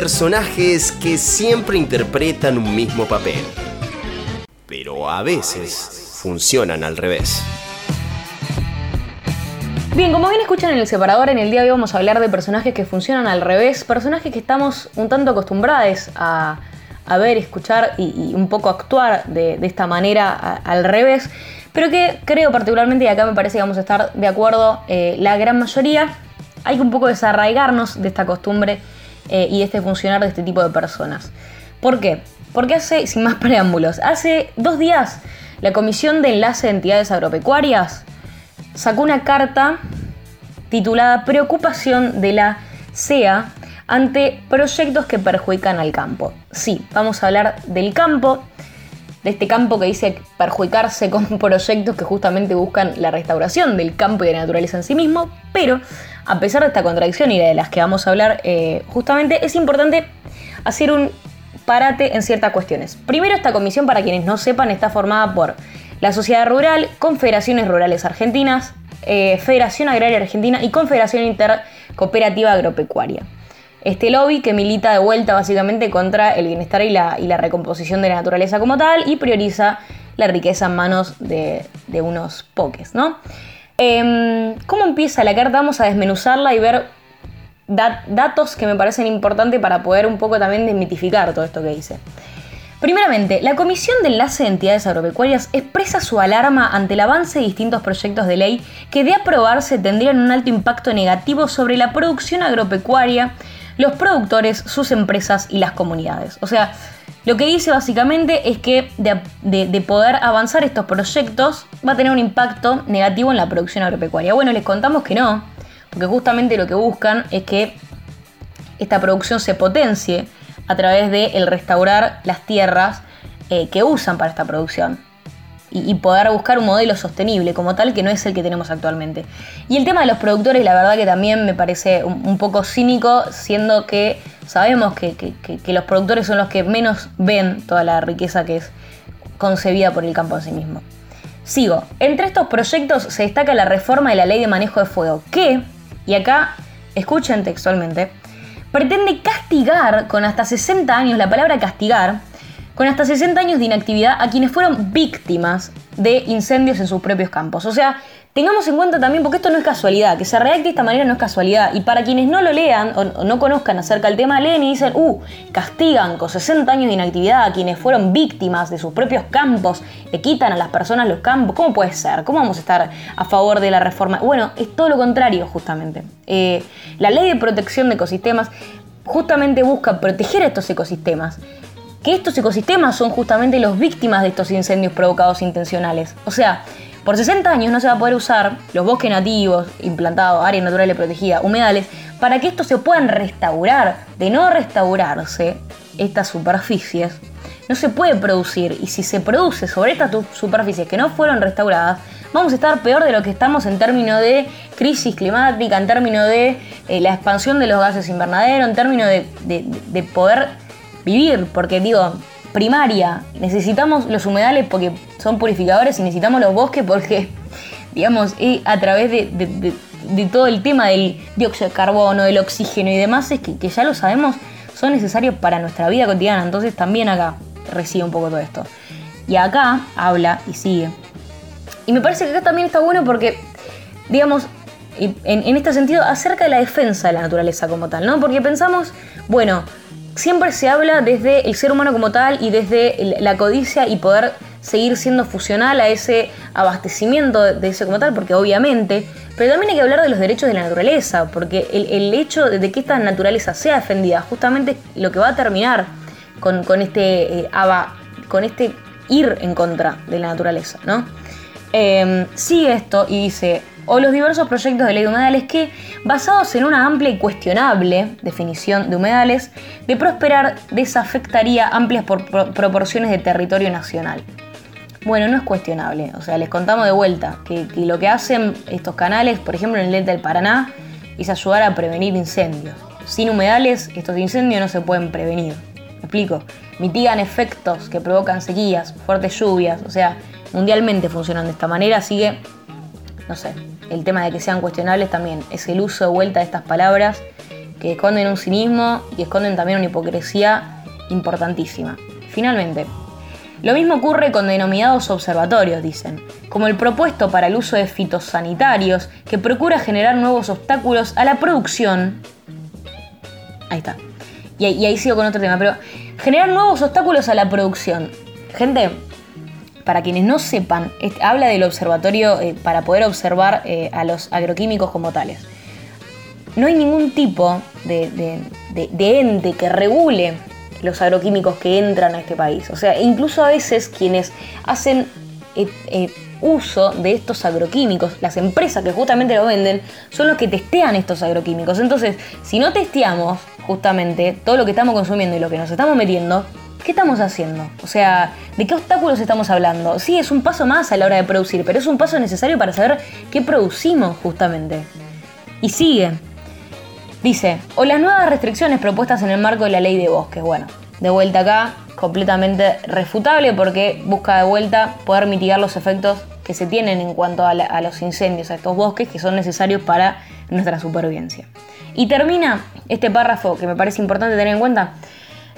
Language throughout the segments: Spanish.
personajes que siempre interpretan un mismo papel, pero a veces funcionan al revés. Bien, como bien escuchan en el separador, en el día de hoy vamos a hablar de personajes que funcionan al revés, personajes que estamos un tanto acostumbrados a, ver, escuchar y, un poco actuar de, esta manera al revés, pero que creo particularmente, y acá me parece que vamos a estar de acuerdo eh, la gran mayoría, hay que un poco desarraigarnos de esta costumbre eh, y este funcionar de este tipo de personas. ¿Por qué? Porque hace, sin más preámbulos, hace dos días la Comisión de Enlace de Entidades Agropecuarias sacó una carta titulada Preocupación de la CEA ante proyectos que perjudican al campo. Sí, vamos a hablar del campo, de este campo que dice perjudicarse con proyectos que justamente buscan la restauración del campo y de la naturaleza en sí mismo, pero a pesar de esta contradicción y de las que vamos a hablar eh, justamente, es importante hacer un parate en ciertas cuestiones. Primero, esta comisión, para quienes no sepan, está formada por la Sociedad Rural, Confederaciones Rurales Argentinas, eh, Federación Agraria Argentina y Confederación Intercooperativa Agropecuaria. Este lobby que milita de vuelta básicamente contra el bienestar y la, recomposición de la naturaleza como tal y prioriza la riqueza en manos de, unos poques, ¿no? Em, ¿Cómo empieza la carta? Vamos a desmenuzarla y ver datos que me parecen importantes para poder un poco también desmitificar todo esto que dice. Primeramente, la Comisión de Enlace de Entidades Agropecuarias expresa su alarma ante el avance de distintos proyectos de ley que de aprobarse tendrían un alto impacto negativo sobre la producción agropecuaria, los productores, sus empresas y las comunidades. O sea, lo que dice básicamente es que de, poder avanzar estos proyectos va a tener un impacto negativo en la producción agropecuaria. Bueno, les contamos que no, porque justamente lo que buscan es que esta producción se potencie a través de el restaurar las tierras eh, que usan para esta producción y, poder buscar un modelo sostenible como tal que no es el que tenemos actualmente. Y el tema de los productores, la verdad que también me parece un, poco cínico, siendo que sabemos que, que, los productores son los que menos ven toda la riqueza que es concebida por el campo en sí mismo. Sigo. Entre estos proyectos se destaca la reforma de la ley de manejo de fuego, que, y acá escuchen textualmente, pretende castigar con hasta 60 años, la palabra castigar, con hasta 60 años de inactividad a quienes fueron víctimas de incendios en sus propios campos. O sea, tengamos en cuenta también, porque esto no es casualidad, que se redacte de esta manera no es casualidad. Y para quienes no lo lean o, no conozcan acerca del tema, leen y dicen, uh, castigan con 60 años de inactividad a quienes fueron víctimas de sus propios campos, le quitan a las personas los campos. ¿Cómo puede ser? ¿Cómo vamos a estar a favor de la reforma? Bueno, es todo lo contrario, justamente. Eh, la ley de protección de ecosistemas justamente busca proteger estos ecosistemas que estos ecosistemas son justamente los víctimas de estos incendios provocados intencionales. O sea, por 60 años no se va a poder usar los bosques nativos, implantados, áreas naturales protegidas, humedales, para que estos se puedan restaurar. De no restaurarse estas superficies, no se puede producir. Y si se produce sobre estas superficies que no fueron restauradas, vamos a estar peor de lo que estamos en términos de crisis climática, en términos de eh, la expansión de los gases invernaderos, en términos de, de poder vivir, porque digo, primaria, necesitamos los humedales porque son purificadores y necesitamos los bosques porque, digamos, a través de, todo el tema del dióxido de carbono, del oxígeno y demás, es que, ya lo sabemos, son necesarios para nuestra vida cotidiana. Entonces también acá recibe un poco todo esto. Y acá habla y sigue. Y me parece que acá también está bueno porque, digamos, en este sentido, acerca de la defensa de la naturaleza como tal, ¿no? Porque pensamos, bueno, siempre se habla desde el ser humano como tal y desde la codicia y poder seguir siendo fusional a ese abastecimiento de ese como tal, porque obviamente, pero también hay que hablar de los derechos de la naturaleza, porque el, hecho de que esta naturaleza sea defendida, justamente lo que va a terminar con, este, eh, con este ir en contra de la naturaleza, ¿no? Eh, sigue esto y dice, o los diversos proyectos de ley de humedales que, basados en una amplia y cuestionable definición de humedales, de prosperar desafectaría amplias proporciones de territorio nacional. Bueno, no es cuestionable, o sea, les contamos de vuelta que, lo que hacen estos canales, por ejemplo en el delta del Paraná, es ayudar a prevenir incendios. Sin humedales, estos incendios no se pueden prevenir. ¿Me explico? Mitigan efectos que provocan sequías, fuertes lluvias, o sea, mundialmente funcionan de esta manera, así que, no sé, el tema de que sean cuestionables también es el uso de vuelta de estas palabras que esconden un cinismo y esconden también una hipocresía importantísima. Finalmente, lo mismo ocurre con denominados observatorios, dicen, como el propuesto para el uso de fitosanitarios que procura generar nuevos obstáculos a la producción. Ahí está. Y, ahí sigo con otro tema, pero generar nuevos obstáculos a la producción. Gente, para quienes no sepan, habla del observatorio eh, para poder observar eh, a los agroquímicos como tales. No hay ningún tipo de ente que regule los agroquímicos que entran a este país. O sea, incluso a veces quienes hacen eh, uso de estos agroquímicos, las empresas que justamente lo venden, son los que testean estos agroquímicos. Entonces, si no testeamos justamente todo lo que estamos consumiendo y lo que nos estamos metiendo, ¿qué estamos haciendo? O sea, ¿de qué obstáculos estamos hablando? Sí, es un paso más a la hora de producir, pero es un paso necesario para saber qué producimos justamente. Y sigue. Dice, o las nuevas restricciones propuestas en el marco de la ley de bosques. Bueno, de vuelta acá, completamente refutable porque busca de vuelta poder mitigar los efectos que se tienen en cuanto a, los incendios, a estos bosques que son necesarios para nuestra supervivencia. Y termina este párrafo que me parece importante tener en cuenta.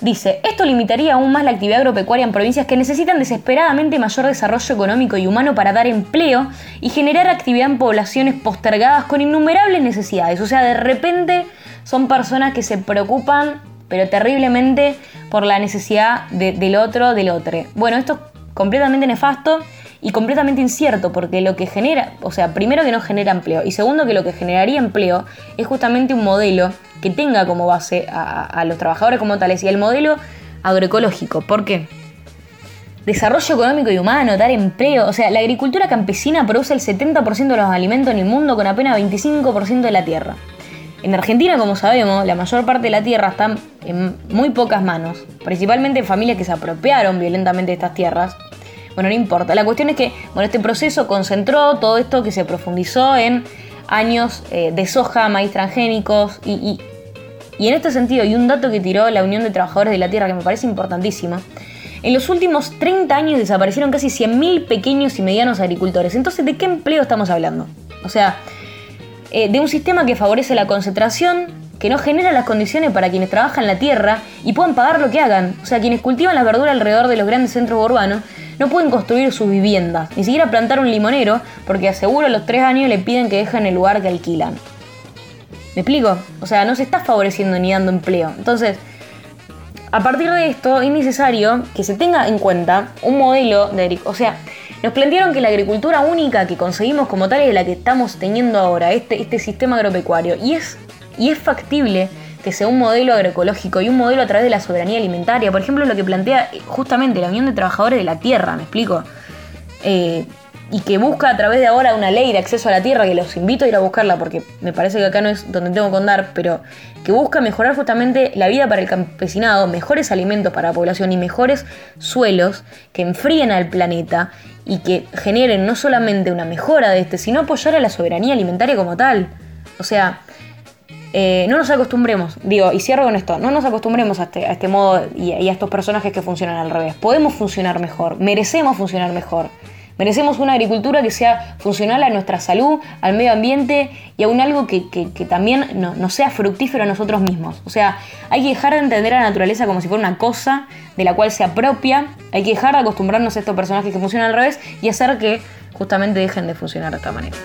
Dice, esto limitaría aún más la actividad agropecuaria en provincias que necesitan desesperadamente mayor desarrollo económico y humano para dar empleo y generar actividad en poblaciones postergadas con innumerables necesidades. O sea, de repente son personas que se preocupan, pero terriblemente, por la necesidad del otro, del otro. Bueno, esto es completamente nefasto y completamente incierto, porque lo que genera, o sea, primero que no genera empleo, y segundo que lo que generaría empleo es justamente un modelo que tenga como base a, los trabajadores como tales, y el modelo agroecológico. ¿Por qué? Desarrollo económico y humano, dar empleo. O sea, la agricultura campesina produce el 70% de los alimentos en el mundo con apenas 25% de la tierra. En Argentina, como sabemos, la mayor parte de la tierra está en muy pocas manos, principalmente familias que se apropiaron violentamente de estas tierras. Bueno, no importa. La cuestión es que bueno, este proceso concentró todo esto que se profundizó en años eh, de soja, maíz transgénicos y, y en este sentido, y un dato que tiró la Unión de Trabajadores de la Tierra que me parece importantísimo, en los últimos 30 años desaparecieron casi 100.000 pequeños y medianos agricultores. Entonces, ¿de qué empleo estamos hablando? O sea, eh, de un sistema que favorece la concentración, que no genera las condiciones para quienes trabajan la tierra y puedan pagar lo que hagan. O sea, quienes cultivan la verdura alrededor de los grandes centros urbanos no pueden construir sus viviendas, ni siquiera plantar un limonero, porque aseguro a los tres años le piden que dejen el lugar que alquilan. ¿Me explico? O sea, no se está favoreciendo ni dando empleo. Entonces, a partir de esto es necesario que se tenga en cuenta un modelo de... O sea, nos plantearon que la agricultura única que conseguimos como tal es la que estamos teniendo ahora, este, este sistema agropecuario. Y es, y es factible que sea un modelo agroecológico y un modelo a través de la soberanía alimentaria. Por ejemplo, lo que plantea justamente la Unión de Trabajadores de la Tierra, ¿me explico? Eh, y que busca a través de ahora una ley de acceso a la tierra, que los invito a ir a buscarla porque me parece que acá no es donde tengo que andar, pero que busca mejorar justamente la vida para el campesinado, mejores alimentos para la población y mejores suelos que enfríen al planeta y que generen no solamente una mejora de este, sino apoyar a la soberanía alimentaria como tal. O sea, eh, no nos acostumbremos, digo, y cierro con esto, no nos acostumbremos a este, a este modo y a estos personajes que funcionan al revés. Podemos funcionar mejor, merecemos funcionar mejor. Merecemos una agricultura que sea funcional a nuestra salud, al medio ambiente y aún algo que, también nos sea fructífero a nosotros mismos. O sea, hay que dejar de entender a la naturaleza como si fuera una cosa de la cual se apropia, hay que dejar de acostumbrarnos a estos personajes que funcionan al revés y hacer que justamente dejen de funcionar de esta manera.